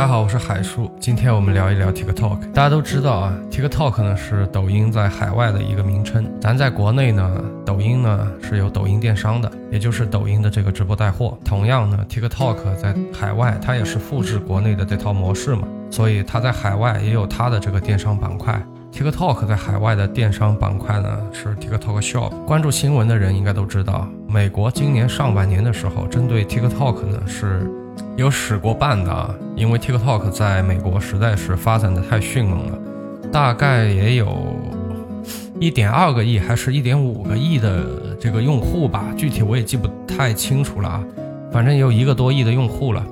大家好，我是海叔。今天我们聊一聊 TikTok。大家都知道啊，TikTok 呢是抖音在海外的一个名称。咱在国内呢，抖音呢是有抖音电商的，也就是抖音的这个直播带货。同样呢，TikTok 在海外它也是复制国内的这套模式嘛，所以它在海外也有它的这个电商板块。TikTok 在海外的电商板块呢是 TikTok Shop。关注新闻的人应该都知道，美国今年上半年的时候，针对 TikTok 呢是。有使过绊的啊，因为 TikTok 在美国实在是发展的太迅猛了，大概也有一点二个亿还是一点五个亿的这个用户吧，具体我也记不太清楚了啊，反正也有一个多亿的用户了，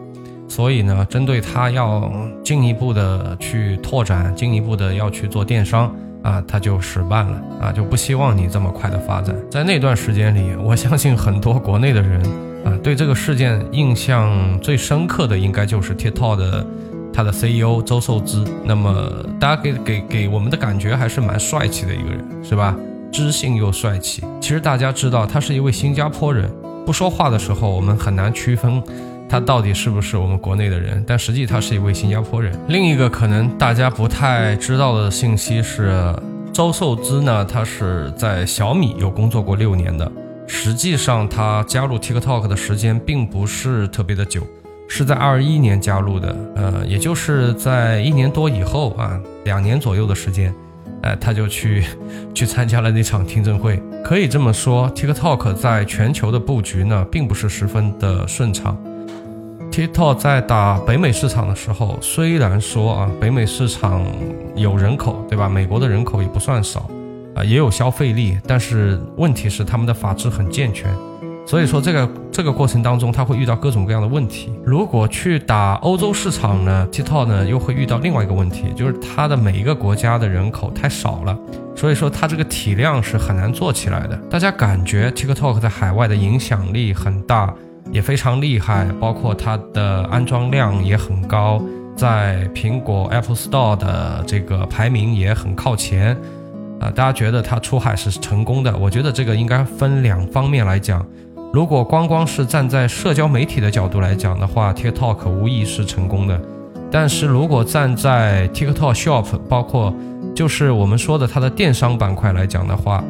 所以呢，针对它要进一步的去拓展，进一步的要去做电商啊，它就使绊了啊，就不希望你这么快的发展。在那段时间里，我相信很多国内的人。啊，对这个事件印象最深刻的应该就是 TikTok 的他的 CEO 周受资。那么大家给给给我们的感觉还是蛮帅气的一个人，是吧？知性又帅气。其实大家知道他是一位新加坡人，不说话的时候我们很难区分他到底是不是我们国内的人，但实际他是一位新加坡人。另一个可能大家不太知道的信息是，周受资呢，他是在小米有工作过六年的。实际上，他加入 TikTok 的时间并不是特别的久，是在二一年加入的，呃，也就是在一年多以后啊，两年左右的时间，哎，他就去去参加了那场听证会。可以这么说，TikTok 在全球的布局呢，并不是十分的顺畅。TikTok 在打北美市场的时候，虽然说啊，北美市场有人口，对吧？美国的人口也不算少。啊，也有消费力，但是问题是他们的法制很健全，所以说这个这个过程当中，他会遇到各种各样的问题。如果去打欧洲市场呢，TikTok 呢又会遇到另外一个问题，就是它的每一个国家的人口太少了，所以说它这个体量是很难做起来的。大家感觉 TikTok 在海外的影响力很大，也非常厉害，包括它的安装量也很高，在苹果 Apple Store 的这个排名也很靠前。啊，大家觉得他出海是成功的？我觉得这个应该分两方面来讲。如果光光是站在社交媒体的角度来讲的话，TikTok 无疑是成功的。但是如果站在 TikTok Shop，包括就是我们说的它的电商板块来讲的话，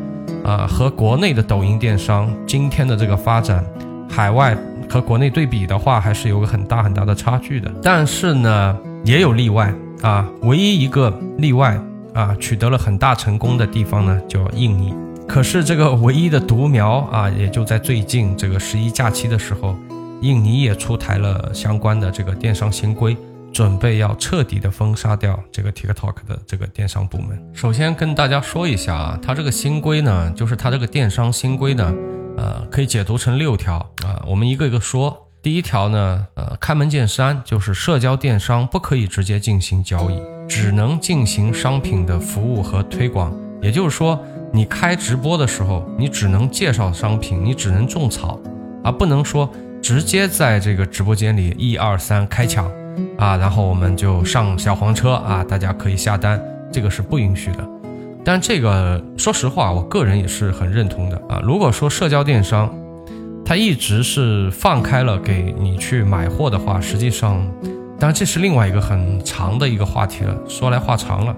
啊，和国内的抖音电商今天的这个发展，海外和国内对比的话，还是有个很大很大的差距的。但是呢，也有例外啊，唯一一个例外。啊，取得了很大成功的地方呢，叫印尼。可是这个唯一的独苗啊，也就在最近这个十一假期的时候，印尼也出台了相关的这个电商新规，准备要彻底的封杀掉这个 TikTok 的这个电商部门。首先跟大家说一下啊，它这个新规呢，就是它这个电商新规呢，呃，可以解读成六条啊，我们一个一个说。第一条呢，呃，开门见山，就是社交电商不可以直接进行交易。只能进行商品的服务和推广，也就是说，你开直播的时候，你只能介绍商品，你只能种草，而不能说直接在这个直播间里一二三开抢啊，然后我们就上小黄车啊，大家可以下单，这个是不允许的。但这个说实话，我个人也是很认同的啊。如果说社交电商它一直是放开了给你去买货的话，实际上。当然，这是另外一个很长的一个话题了，说来话长了，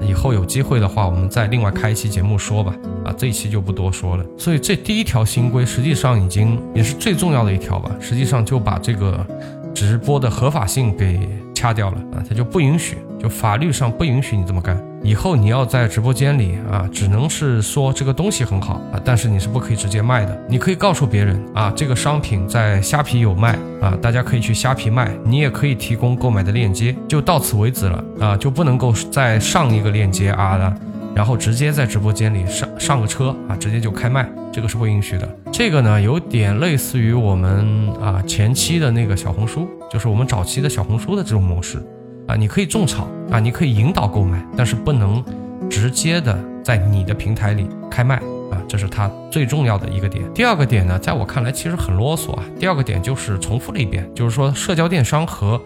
以后有机会的话，我们再另外开一期节目说吧。啊，这一期就不多说了。所以这第一条新规实际上已经也是最重要的一条吧，实际上就把这个直播的合法性给掐掉了啊，它就不允许，就法律上不允许你这么干。以后你要在直播间里啊，只能是说这个东西很好啊，但是你是不可以直接卖的。你可以告诉别人啊，这个商品在虾皮有卖啊，大家可以去虾皮卖。你也可以提供购买的链接，就到此为止了啊，就不能够再上一个链接啊，然后直接在直播间里上上个车啊，直接就开卖，这个是不允许的。这个呢，有点类似于我们啊前期的那个小红书，就是我们早期的小红书的这种模式。啊，你可以种草啊，你可以引导购买，但是不能直接的在你的平台里开卖啊，这是它最重要的一个点。第二个点呢，在我看来其实很啰嗦啊。第二个点就是重复了一遍，就是说社交电商和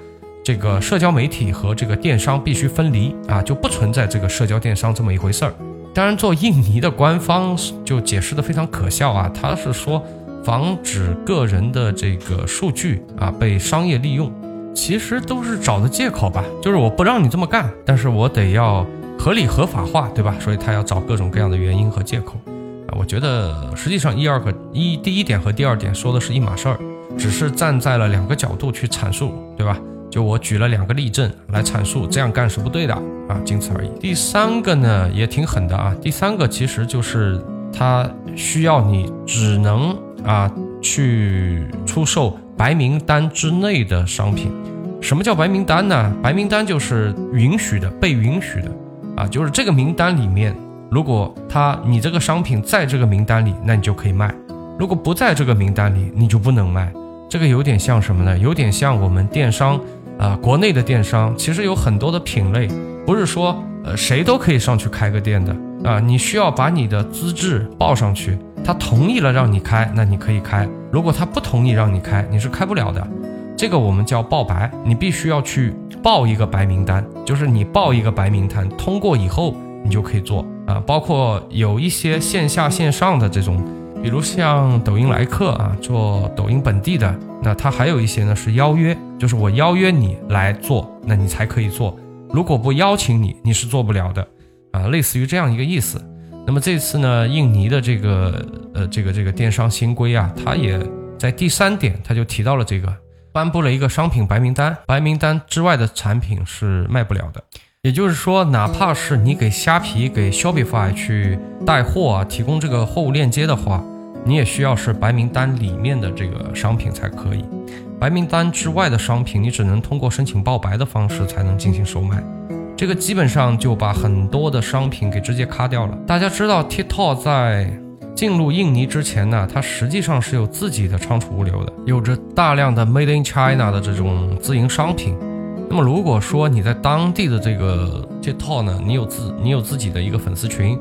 这个社交媒体和这个电商必须分离啊，就不存在这个社交电商这么一回事儿。当然，做印尼的官方就解释的非常可笑啊，他是说防止个人的这个数据啊被商业利用。其实都是找的借口吧，就是我不让你这么干，但是我得要合理合法化，对吧？所以他要找各种各样的原因和借口啊。我觉得实际上一二个一第一点和第二点说的是一码事儿，只是站在了两个角度去阐述，对吧？就我举了两个例证来阐述这样干是不对的啊，仅此而已。第三个呢也挺狠的啊，第三个其实就是他需要你只能啊去出售。白名单之内的商品，什么叫白名单呢？白名单就是允许的、被允许的啊，就是这个名单里面，如果他你这个商品在这个名单里，那你就可以卖；如果不在这个名单里，你就不能卖。这个有点像什么呢？有点像我们电商啊，国内的电商其实有很多的品类，不是说呃谁都可以上去开个店的啊，你需要把你的资质报上去。他同意了让你开，那你可以开；如果他不同意让你开，你是开不了的。这个我们叫报白，你必须要去报一个白名单，就是你报一个白名单，通过以后你就可以做啊。包括有一些线下线上的这种，比如像抖音来客啊，做抖音本地的，那他还有一些呢是邀约，就是我邀约你来做，那你才可以做。如果不邀请你，你是做不了的啊，类似于这样一个意思。那么这次呢，印尼的这个呃这个这个电商新规啊，它也在第三点，它就提到了这个，颁布了一个商品白名单，白名单之外的产品是卖不了的。也就是说，哪怕是你给虾皮、给 Shopify 去带货啊，提供这个货物链接的话，你也需要是白名单里面的这个商品才可以。白名单之外的商品，你只能通过申请报白的方式才能进行售卖。这个基本上就把很多的商品给直接卡掉了。大家知道，TikTok 在进入印尼之前呢，它实际上是有自己的仓储物流的，有着大量的 Made in China 的这种自营商品。那么如果说你在当地的这个 TikTok 呢，你有自你有自己的一个粉丝群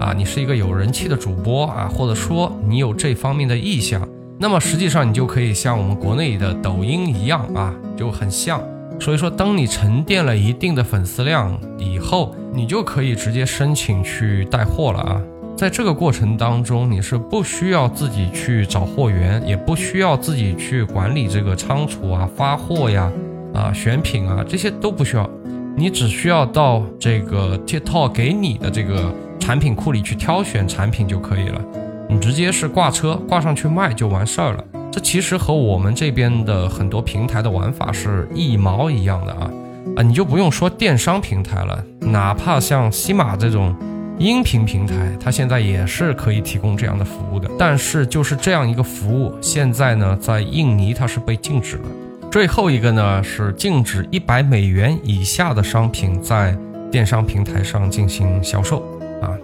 啊，你是一个有人气的主播啊，或者说你有这方面的意向，那么实际上你就可以像我们国内的抖音一样啊，就很像。所以说，当你沉淀了一定的粉丝量以后，你就可以直接申请去带货了啊！在这个过程当中，你是不需要自己去找货源，也不需要自己去管理这个仓储啊、发货呀、啊选品啊，这些都不需要，你只需要到这个 TikTok 给你的这个产品库里去挑选产品就可以了，你直接是挂车挂上去卖就完事儿了。这其实和我们这边的很多平台的玩法是一毛一样的啊啊！你就不用说电商平台了，哪怕像西马这种音频平台，它现在也是可以提供这样的服务的。但是就是这样一个服务，现在呢，在印尼它是被禁止了。最后一个呢是禁止一百美元以下的商品在电商平台上进行销售。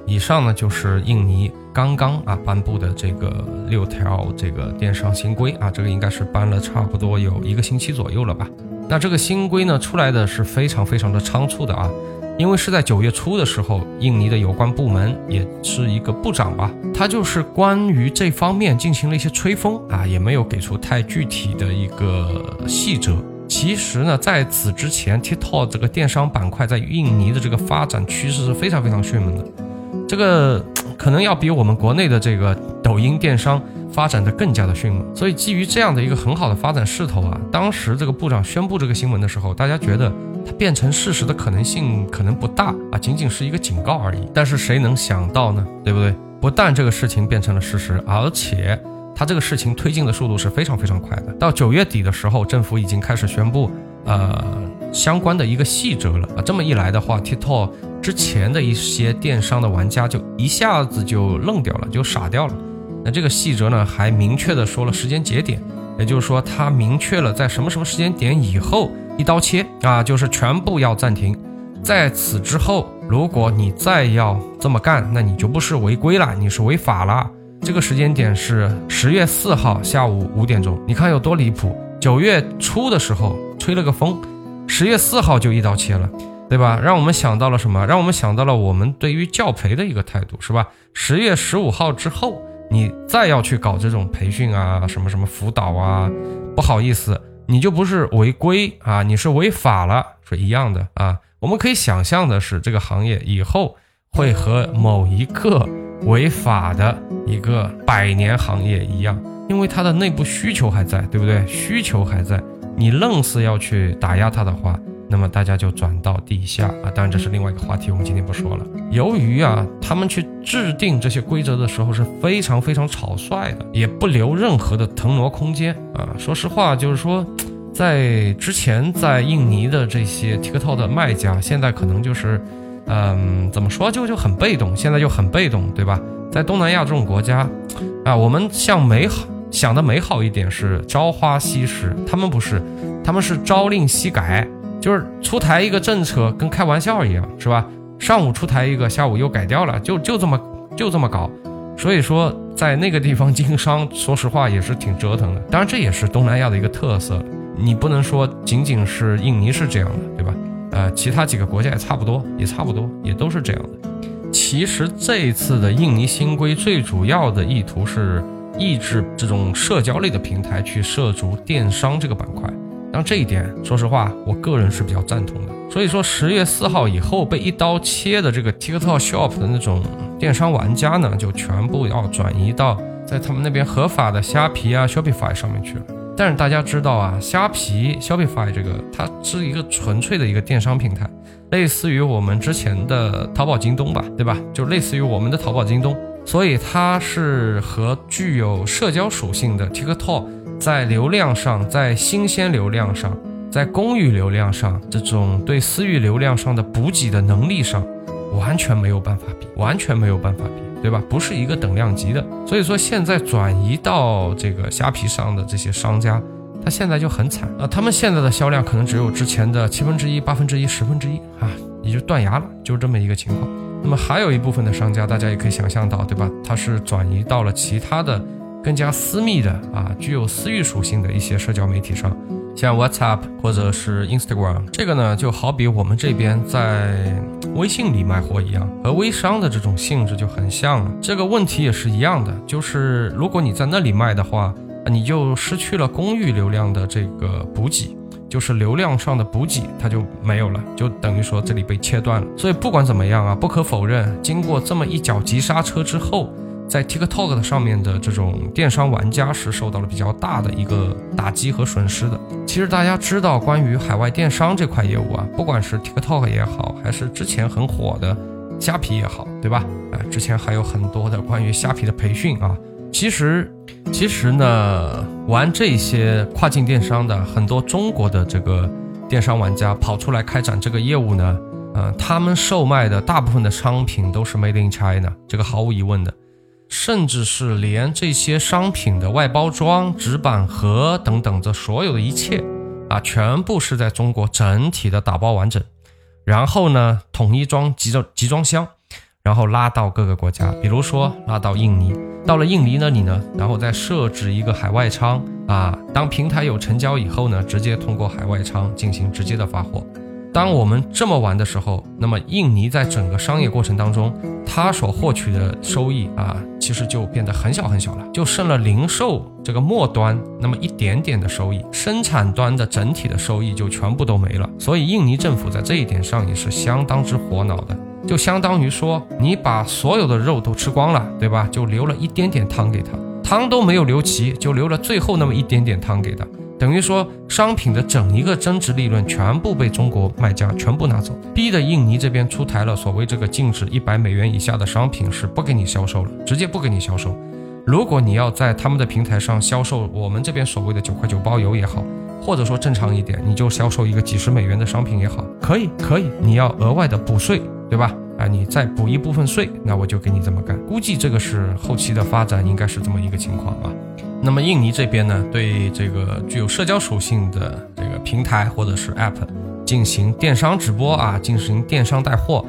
以上呢就是印尼。刚刚啊颁布的这个六条这个电商新规啊，这个应该是颁了差不多有一个星期左右了吧？那这个新规呢出来的是非常非常的仓促的啊，因为是在九月初的时候，印尼的有关部门也是一个部长吧，他就是关于这方面进行了一些吹风啊，也没有给出太具体的一个细则。其实呢，在此之前，TikTok 这个电商板块在印尼的这个发展趋势是非常非常迅猛的，这个。可能要比我们国内的这个抖音电商发展的更加的迅猛，所以基于这样的一个很好的发展势头啊，当时这个部长宣布这个新闻的时候，大家觉得它变成事实的可能性可能不大啊，仅仅是一个警告而已。但是谁能想到呢？对不对？不但这个事情变成了事实，而且它这个事情推进的速度是非常非常快的。到九月底的时候，政府已经开始宣布呃相关的一个细则了啊。这么一来的话，TikTok。之前的一些电商的玩家就一下子就愣掉了，就傻掉了。那这个细则呢，还明确的说了时间节点，也就是说，他明确了在什么什么时间点以后一刀切啊，就是全部要暂停。在此之后，如果你再要这么干，那你就不是违规了，你是违法了。这个时间点是十月四号下午五点钟，你看有多离谱？九月初的时候吹了个风，十月四号就一刀切了。对吧？让我们想到了什么？让我们想到了我们对于教培的一个态度，是吧？十月十五号之后，你再要去搞这种培训啊，什么什么辅导啊，不好意思，你就不是违规啊，你是违法了，是一样的啊。我们可以想象的是，这个行业以后会和某一个违法的一个百年行业一样，因为它的内部需求还在，对不对？需求还在。你愣是要去打压它的话，那么大家就转到地下啊。当然这是另外一个话题，我们今天不说了。由于啊，他们去制定这些规则的时候是非常非常草率的，也不留任何的腾挪空间啊。说实话，就是说。在之前，在印尼的这些 TikTok 的卖家，现在可能就是，嗯，怎么说就就很被动，现在就很被动，对吧？在东南亚这种国家，啊，我们想美好想的美好一点是朝花夕拾，他们不是，他们是朝令夕改，就是出台一个政策跟开玩笑一样，是吧？上午出台一个，下午又改掉了，就就这么就这么搞，所以说在那个地方经商，说实话也是挺折腾的。当然，这也是东南亚的一个特色。你不能说仅仅是印尼是这样的，对吧？呃，其他几个国家也差不多，也差不多，也都是这样的。其实这一次的印尼新规最主要的意图是抑制这种社交类的平台去涉足电商这个板块。但这一点，说实话，我个人是比较赞同的。所以说，十月四号以后被一刀切的这个 TikTok Shop 的那种电商玩家呢，就全部要转移到在他们那边合法的虾皮啊、Shopify 上面去了。但是大家知道啊，虾皮、Shopify 这个它是一个纯粹的一个电商平台，类似于我们之前的淘宝、京东吧，对吧？就类似于我们的淘宝、京东，所以它是和具有社交属性的 TikTok 在流量上、在新鲜流量上、在公域流量上，这种对私域流量上的补给的能力上，完全没有办法比，完全没有办法比。对吧？不是一个等量级的，所以说现在转移到这个虾皮上的这些商家，他现在就很惨啊！他们现在的销量可能只有之前的七分之一、八分之一、十分之一啊，也就断崖了，就这么一个情况。那么还有一部分的商家，大家也可以想象到，对吧？他是转移到了其他的更加私密的啊，具有私域属性的一些社交媒体上。像 WhatsApp 或者是 Instagram，这个呢就好比我们这边在微信里卖货一样，和微商的这种性质就很像了。这个问题也是一样的，就是如果你在那里卖的话，你就失去了公域流量的这个补给，就是流量上的补给它就没有了，就等于说这里被切断了。所以不管怎么样啊，不可否认，经过这么一脚急刹车之后。在 TikTok 上面的这种电商玩家是受到了比较大的一个打击和损失的。其实大家知道，关于海外电商这块业务啊，不管是 TikTok 也好，还是之前很火的虾皮也好，对吧？哎，之前还有很多的关于虾皮的培训啊。其实，其实呢，玩这些跨境电商的很多中国的这个电商玩家跑出来开展这个业务呢，呃，他们售卖的大部分的商品都是 Made in China，这个毫无疑问的。甚至是连这些商品的外包装、纸板盒等等，这所有的一切啊，全部是在中国整体的打包完整，然后呢，统一装集装集装箱，然后拉到各个国家，比如说拉到印尼，到了印尼那里呢，然后再设置一个海外仓啊，当平台有成交以后呢，直接通过海外仓进行直接的发货。当我们这么玩的时候，那么印尼在整个商业过程当中，它所获取的收益啊，其实就变得很小很小了，就剩了零售这个末端那么一点点的收益，生产端的整体的收益就全部都没了。所以印尼政府在这一点上也是相当之火恼的，就相当于说你把所有的肉都吃光了，对吧？就留了一点点汤给他，汤都没有留齐，就留了最后那么一点点汤给他。等于说，商品的整一个增值利润全部被中国卖家全部拿走，逼的印尼这边出台了所谓这个禁止一百美元以下的商品是不给你销售了，直接不给你销售。如果你要在他们的平台上销售我们这边所谓的九块九包邮也好，或者说正常一点，你就销售一个几十美元的商品也好，可以可以，你要额外的补税，对吧？啊，你再补一部分税，那我就给你这么干。估计这个是后期的发展，应该是这么一个情况啊。那么印尼这边呢，对这个具有社交属性的这个平台或者是 App 进行电商直播啊，进行电商带货，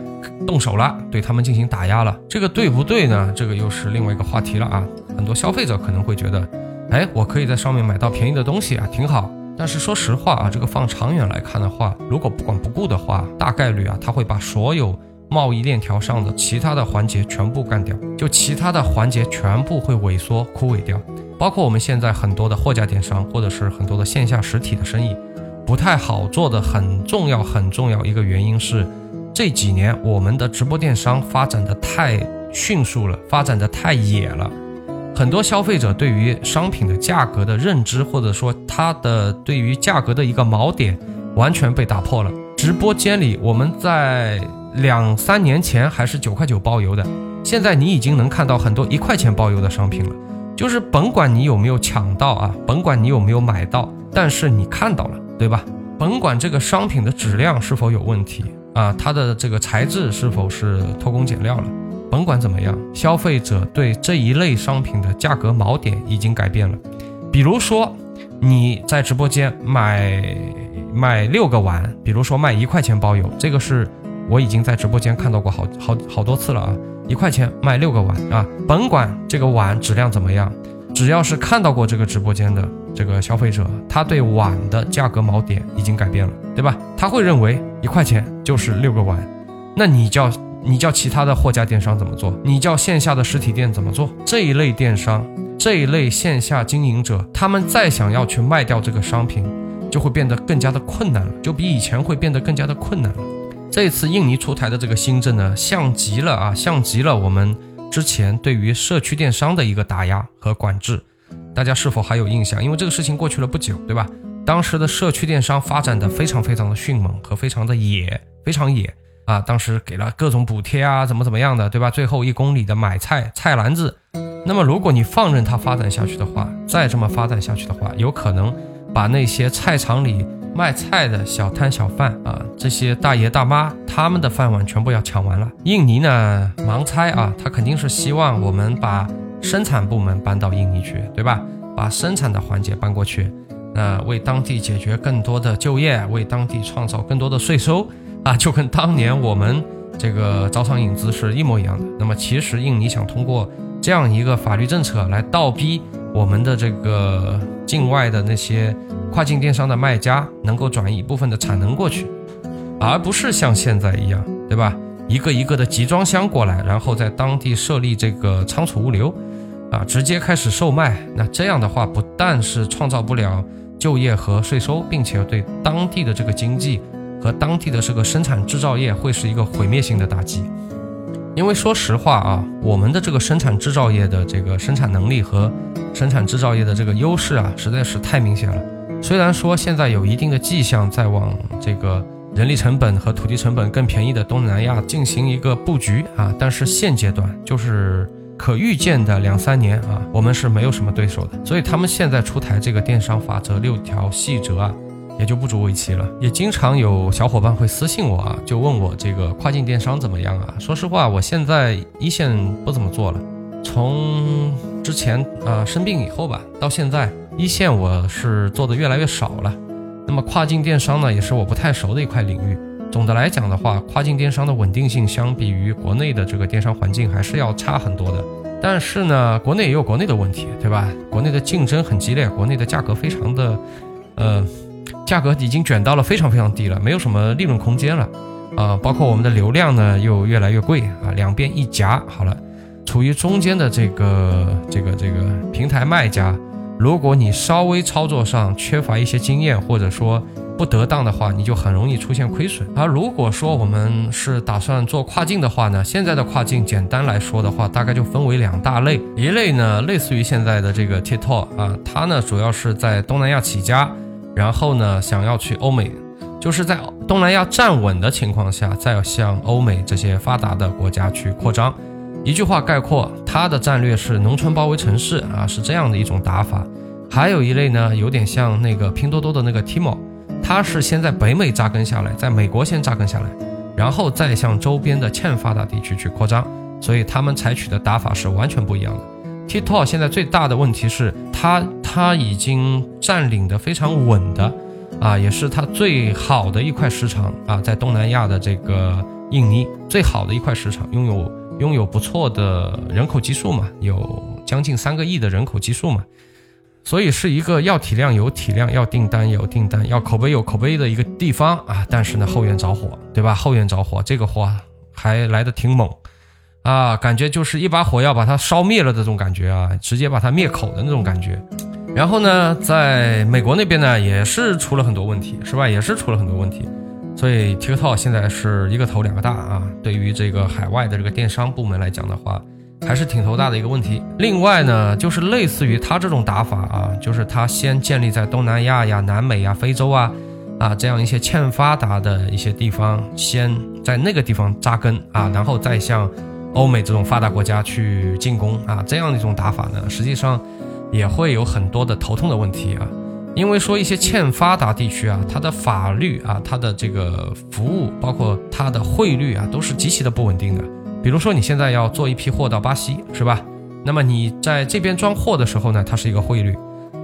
动手了，对他们进行打压了。这个对不对呢？这个又是另外一个话题了啊。很多消费者可能会觉得，哎，我可以在上面买到便宜的东西啊，挺好。但是说实话啊，这个放长远来看的话，如果不管不顾的话，大概率啊，他会把所有贸易链条上的其他的环节全部干掉，就其他的环节全部会萎缩枯萎掉。包括我们现在很多的货架电商，或者是很多的线下实体的生意，不太好做的很重要很重要一个原因是，这几年我们的直播电商发展的太迅速了，发展的太野了，很多消费者对于商品的价格的认知，或者说他的对于价格的一个锚点，完全被打破了。直播间里，我们在两三年前还是九块九包邮的，现在你已经能看到很多一块钱包邮的商品了。就是甭管你有没有抢到啊，甭管你有没有买到，但是你看到了，对吧？甭管这个商品的质量是否有问题啊，它的这个材质是否是偷工减料了。甭管怎么样，消费者对这一类商品的价格锚点已经改变了。比如说，你在直播间买买六个碗，比如说卖一块钱包邮，这个是我已经在直播间看到过好好好多次了啊！一块钱卖六个碗啊，甭管这个碗质量怎么样，只要是看到过这个直播间的这个消费者，他对碗的价格锚点已经改变了，对吧？他会认为一块钱就是六个碗，那你叫。你叫其他的货架电商怎么做？你叫线下的实体店怎么做？这一类电商，这一类线下经营者，他们再想要去卖掉这个商品，就会变得更加的困难了，就比以前会变得更加的困难了。这次印尼出台的这个新政呢，像极了啊，像极了我们之前对于社区电商的一个打压和管制。大家是否还有印象？因为这个事情过去了不久，对吧？当时的社区电商发展的非常非常的迅猛和非常的野，非常野。啊，当时给了各种补贴啊，怎么怎么样的，对吧？最后一公里的买菜菜篮子，那么如果你放任它发展下去的话，再这么发展下去的话，有可能把那些菜场里卖菜的小摊小贩啊，这些大爷大妈他们的饭碗全部要抢完了。印尼呢，盲猜啊，他肯定是希望我们把生产部门搬到印尼去，对吧？把生产的环节搬过去，那为当地解决更多的就业，为当地创造更多的税收。啊，就跟当年我们这个招商引资是一模一样的。那么，其实印尼想通过这样一个法律政策来倒逼我们的这个境外的那些跨境电商的卖家能够转移一部分的产能过去，而不是像现在一样，对吧？一个一个的集装箱过来，然后在当地设立这个仓储物流，啊，直接开始售卖。那这样的话，不但是创造不了就业和税收，并且对当地的这个经济。和当地的这个生产制造业会是一个毁灭性的打击，因为说实话啊，我们的这个生产制造业的这个生产能力和生产制造业的这个优势啊，实在是太明显了。虽然说现在有一定的迹象在往这个人力成本和土地成本更便宜的东南亚进行一个布局啊，但是现阶段就是可预见的两三年啊，我们是没有什么对手的。所以他们现在出台这个电商法则六条细则啊。也就不足为奇了。也经常有小伙伴会私信我啊，就问我这个跨境电商怎么样啊？说实话，我现在一线不怎么做了。从之前啊生病以后吧，到现在一线我是做的越来越少了。那么跨境电商呢，也是我不太熟的一块领域。总的来讲的话，跨境电商的稳定性相比于国内的这个电商环境还是要差很多的。但是呢，国内也有国内的问题，对吧？国内的竞争很激烈，国内的价格非常的，呃。价格已经卷到了非常非常低了，没有什么利润空间了，啊，包括我们的流量呢又越来越贵啊，两边一夹，好了，处于中间的这个这个这个平台卖家，如果你稍微操作上缺乏一些经验，或者说不得当的话，你就很容易出现亏损。而如果说我们是打算做跨境的话呢，现在的跨境简单来说的话，大概就分为两大类，一类呢类似于现在的这个 TikTok 啊，它呢主要是在东南亚起家。然后呢，想要去欧美，就是在东南亚站稳的情况下，再向欧美这些发达的国家去扩张。一句话概括，它的战略是农村包围城市啊，是这样的一种打法。还有一类呢，有点像那个拼多多的那个 Tmall，它是先在北美扎根下来，在美国先扎根下来，然后再向周边的欠发达地区去扩张。所以他们采取的打法是完全不一样的。TikTok 现在最大的问题是，它它已经占领的非常稳的，啊，也是它最好的一块市场啊，在东南亚的这个印尼最好的一块市场，拥有拥有不错的人口基数嘛，有将近三个亿的人口基数嘛，所以是一个要体量有体量，要订单有订单，要口碑有口碑的一个地方啊。但是呢，后院着火，对吧？后院着火，这个火还来得挺猛。啊，感觉就是一把火要把它烧灭了的这种感觉啊，直接把它灭口的那种感觉。然后呢，在美国那边呢，也是出了很多问题，是吧？也是出了很多问题。所以 TikTok 现在是一个头两个大啊。对于这个海外的这个电商部门来讲的话，还是挺头大的一个问题。另外呢，就是类似于他这种打法啊，就是他先建立在东南亚呀、南美呀、非洲啊啊这样一些欠发达的一些地方，先在那个地方扎根啊，然后再向欧美这种发达国家去进攻啊，这样的一种打法呢，实际上也会有很多的头痛的问题啊。因为说一些欠发达地区啊，它的法律啊，它的这个服务，包括它的汇率啊，都是极其的不稳定的。比如说你现在要做一批货到巴西，是吧？那么你在这边装货的时候呢，它是一个汇率；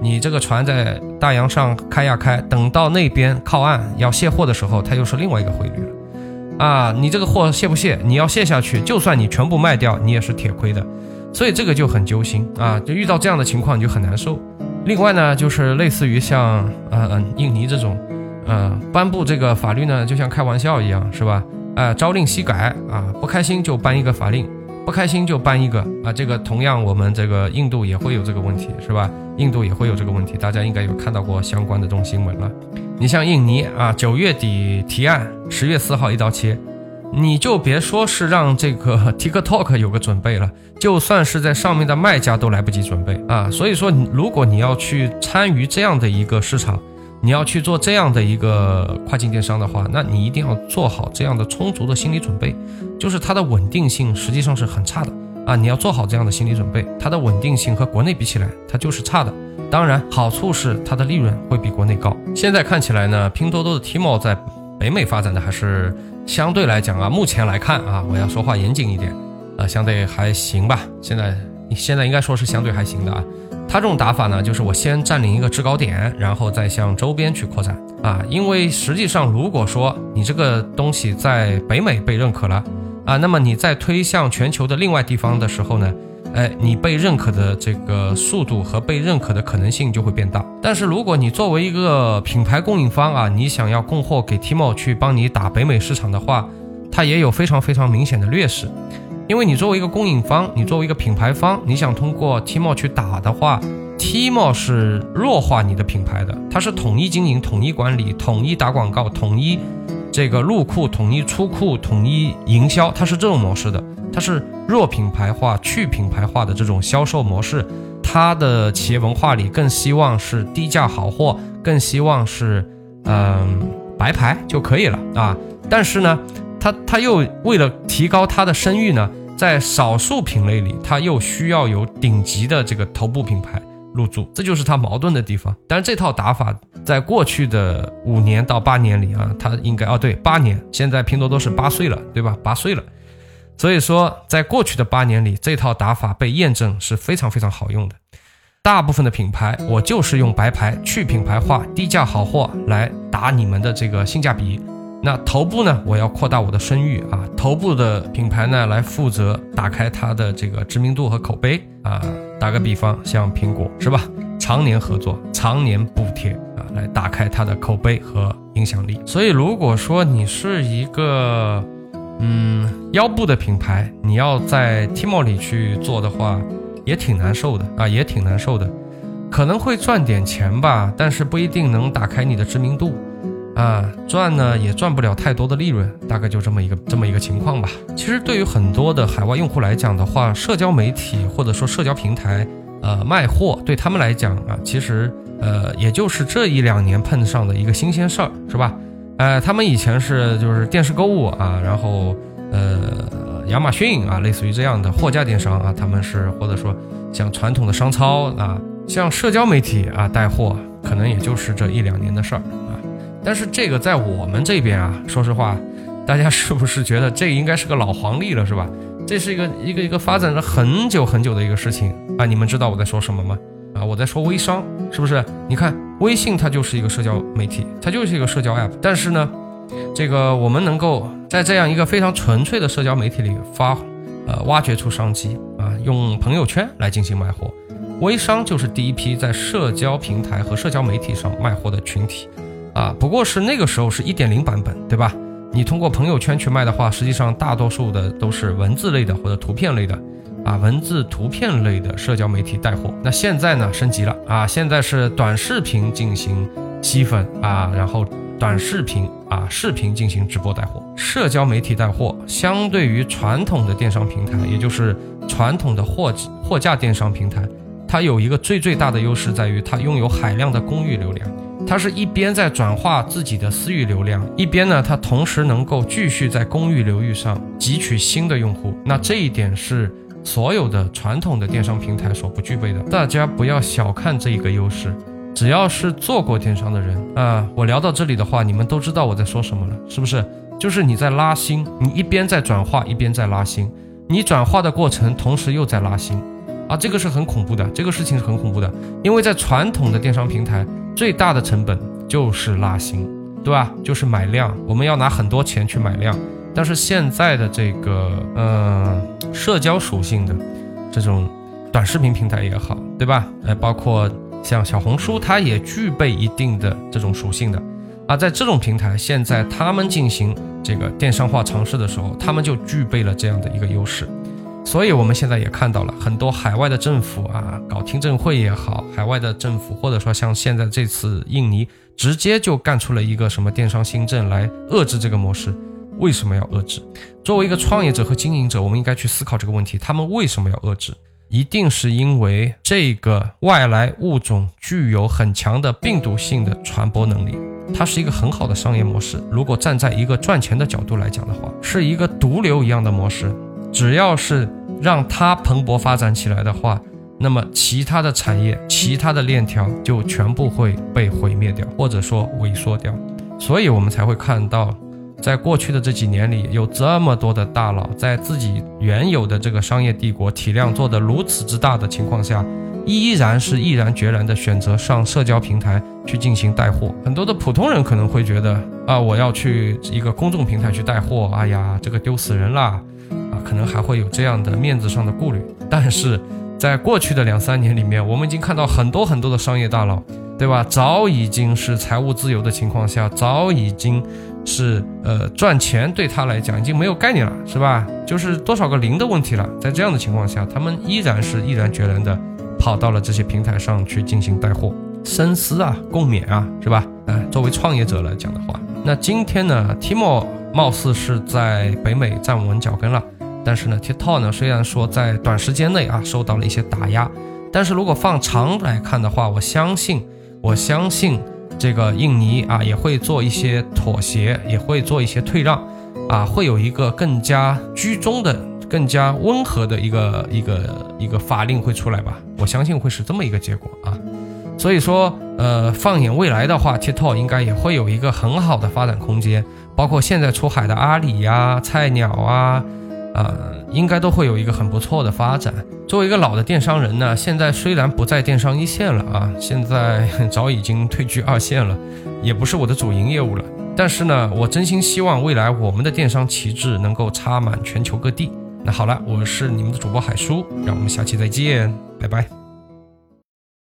你这个船在大洋上开呀开，等到那边靠岸要卸货的时候，它又是另外一个汇率了。啊，你这个货卸不卸？你要卸下去，就算你全部卖掉，你也是铁亏的。所以这个就很揪心啊！就遇到这样的情况，你就很难受。另外呢，就是类似于像呃嗯印尼这种，呃颁布这个法律呢，就像开玩笑一样，是吧？啊朝令夕改啊，不开心就颁一个法令，不开心就颁一个啊。这个同样我们这个印度也会有这个问题，是吧？印度也会有这个问题，大家应该有看到过相关的这种新闻了。你像印尼啊，九月底提案，十月四号一刀切。你就别说是让这个 TikTok 有个准备了，就算是在上面的卖家都来不及准备啊。所以说，如果你要去参与这样的一个市场，你要去做这样的一个跨境电商的话，那你一定要做好这样的充足的心理准备，就是它的稳定性实际上是很差的啊。你要做好这样的心理准备，它的稳定性和国内比起来，它就是差的。当然，好处是它的利润会比国内高。现在看起来呢，拼多多的 Tmall 在北美发展的还是。相对来讲啊，目前来看啊，我要说话严谨一点，啊，相对还行吧。现在现在应该说是相对还行的啊。他这种打法呢，就是我先占领一个制高点，然后再向周边去扩展啊。因为实际上，如果说你这个东西在北美被认可了啊，那么你在推向全球的另外地方的时候呢？哎，你被认可的这个速度和被认可的可能性就会变大。但是如果你作为一个品牌供应方啊，你想要供货给 Tmall 去帮你打北美市场的话，它也有非常非常明显的劣势。因为你作为一个供应方，你作为一个品牌方，你想通过 Tmall 去打的话，Tmall 是弱化你的品牌的，它是统一经营、统一管理、统一打广告、统一这个入库、统一出库、统一营销，它是这种模式的。它是弱品牌化、去品牌化的这种销售模式，它的企业文化里更希望是低价好货，更希望是嗯白牌就可以了啊。但是呢，它它又为了提高它的声誉呢，在少数品类里，它又需要有顶级的这个头部品牌入驻，这就是它矛盾的地方。但是这套打法在过去的五年到八年里啊，它应该哦对八年，现在拼多多是八岁了，对吧？八岁了。所以说，在过去的八年里，这套打法被验证是非常非常好用的。大部分的品牌，我就是用白牌去品牌化、低价好货来打你们的这个性价比。那头部呢，我要扩大我的声誉啊，头部的品牌呢来负责打开它的这个知名度和口碑啊。打个比方，像苹果是吧？常年合作，常年补贴啊，来打开它的口碑和影响力。所以，如果说你是一个。嗯，腰部的品牌，你要在 Tmall 里去做的话，也挺难受的啊，也挺难受的，可能会赚点钱吧，但是不一定能打开你的知名度啊，赚呢也赚不了太多的利润，大概就这么一个这么一个情况吧。其实对于很多的海外用户来讲的话，社交媒体或者说社交平台，呃，卖货对他们来讲啊，其实呃，也就是这一两年碰上的一个新鲜事儿，是吧？呃，他们以前是就是电视购物啊，然后呃，亚马逊啊，类似于这样的货架电商啊，他们是或者说像传统的商超啊，像社交媒体啊带货，可能也就是这一两年的事儿啊。但是这个在我们这边啊，说实话，大家是不是觉得这应该是个老黄历了，是吧？这是一个一个一个发展了很久很久的一个事情啊，你们知道我在说什么吗？啊，我在说微商，是不是？你看微信，它就是一个社交媒体，它就是一个社交 app。但是呢，这个我们能够在这样一个非常纯粹的社交媒体里发，呃，挖掘出商机啊，用朋友圈来进行卖货。微商就是第一批在社交平台和社交媒体上卖货的群体啊。不过是那个时候是一点零版本，对吧？你通过朋友圈去卖的话，实际上大多数的都是文字类的或者图片类的。啊，文字、图片类的社交媒体带货，那现在呢升级了啊，现在是短视频进行吸粉啊，然后短视频啊视频进行直播带货，社交媒体带货相对于传统的电商平台，也就是传统的货货架电商平台，它有一个最最大的优势在于它拥有海量的公域流量。它是一边在转化自己的私域流量，一边呢，它同时能够继续在公域流域上汲取新的用户。那这一点是所有的传统的电商平台所不具备的。大家不要小看这一个优势，只要是做过电商的人啊，我聊到这里的话，你们都知道我在说什么了，是不是？就是你在拉新，你一边在转化，一边在拉新，你转化的过程同时又在拉新，啊，这个是很恐怖的，这个事情是很恐怖的，因为在传统的电商平台。最大的成本就是拉新，对吧？就是买量，我们要拿很多钱去买量。但是现在的这个，呃，社交属性的这种短视频平台也好，对吧？呃，包括像小红书，它也具备一定的这种属性的。而在这种平台，现在他们进行这个电商化尝试的时候，他们就具备了这样的一个优势。所以，我们现在也看到了很多海外的政府啊，搞听证会也好，海外的政府，或者说像现在这次印尼，直接就干出了一个什么电商新政来遏制这个模式。为什么要遏制？作为一个创业者和经营者，我们应该去思考这个问题：他们为什么要遏制？一定是因为这个外来物种具有很强的病毒性的传播能力，它是一个很好的商业模式。如果站在一个赚钱的角度来讲的话，是一个毒瘤一样的模式。只要是让它蓬勃发展起来的话，那么其他的产业、其他的链条就全部会被毁灭掉，或者说萎缩掉。所以，我们才会看到，在过去的这几年里，有这么多的大佬在自己原有的这个商业帝国体量做得如此之大的情况下，依然是毅然决然的选择上社交平台去进行带货。很多的普通人可能会觉得啊，我要去一个公众平台去带货，哎呀，这个丢死人啦！可能还会有这样的面子上的顾虑，但是在过去的两三年里面，我们已经看到很多很多的商业大佬，对吧？早已经是财务自由的情况下，早已经是呃赚钱对他来讲已经没有概念了，是吧？就是多少个零的问题了。在这样的情况下，他们依然是毅然决然的跑到了这些平台上去进行带货，深思啊，共勉啊，是吧？哎，作为创业者来讲的话，那今天呢，Timo 貌似是在北美站稳脚跟了。但是呢，TikTok 呢，虽然说在短时间内啊受到了一些打压，但是如果放长来看的话，我相信，我相信这个印尼啊也会做一些妥协，也会做一些退让，啊，会有一个更加居中的、更加温和的一个一个一个法令会出来吧。我相信会是这么一个结果啊。所以说，呃，放眼未来的话，TikTok 应该也会有一个很好的发展空间，包括现在出海的阿里呀、菜鸟啊。呃，应该都会有一个很不错的发展。作为一个老的电商人呢，现在虽然不在电商一线了啊，现在 早已经退居二线了，也不是我的主营业务了。但是呢，我真心希望未来我们的电商旗帜能够插满全球各地。那好了，我是你们的主播海叔，让我们下期再见，拜拜。